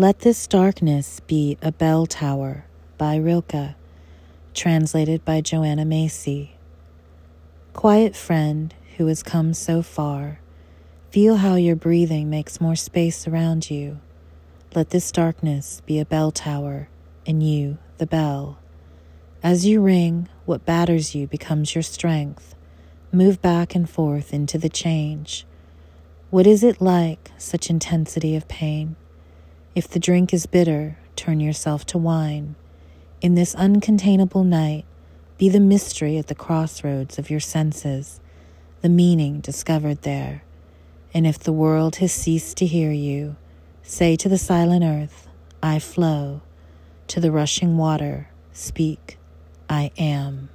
Let this darkness be a bell tower by Rilke, translated by Joanna Macy. Quiet friend who has come so far, feel how your breathing makes more space around you. Let this darkness be a bell tower, and you the bell. As you ring, what batters you becomes your strength. Move back and forth into the change. What is it like, such intensity of pain? If the drink is bitter, turn yourself to wine. In this uncontainable night, be the mystery at the crossroads of your senses, the meaning discovered there. And if the world has ceased to hear you, say to the silent earth, I flow. To the rushing water, speak, I am.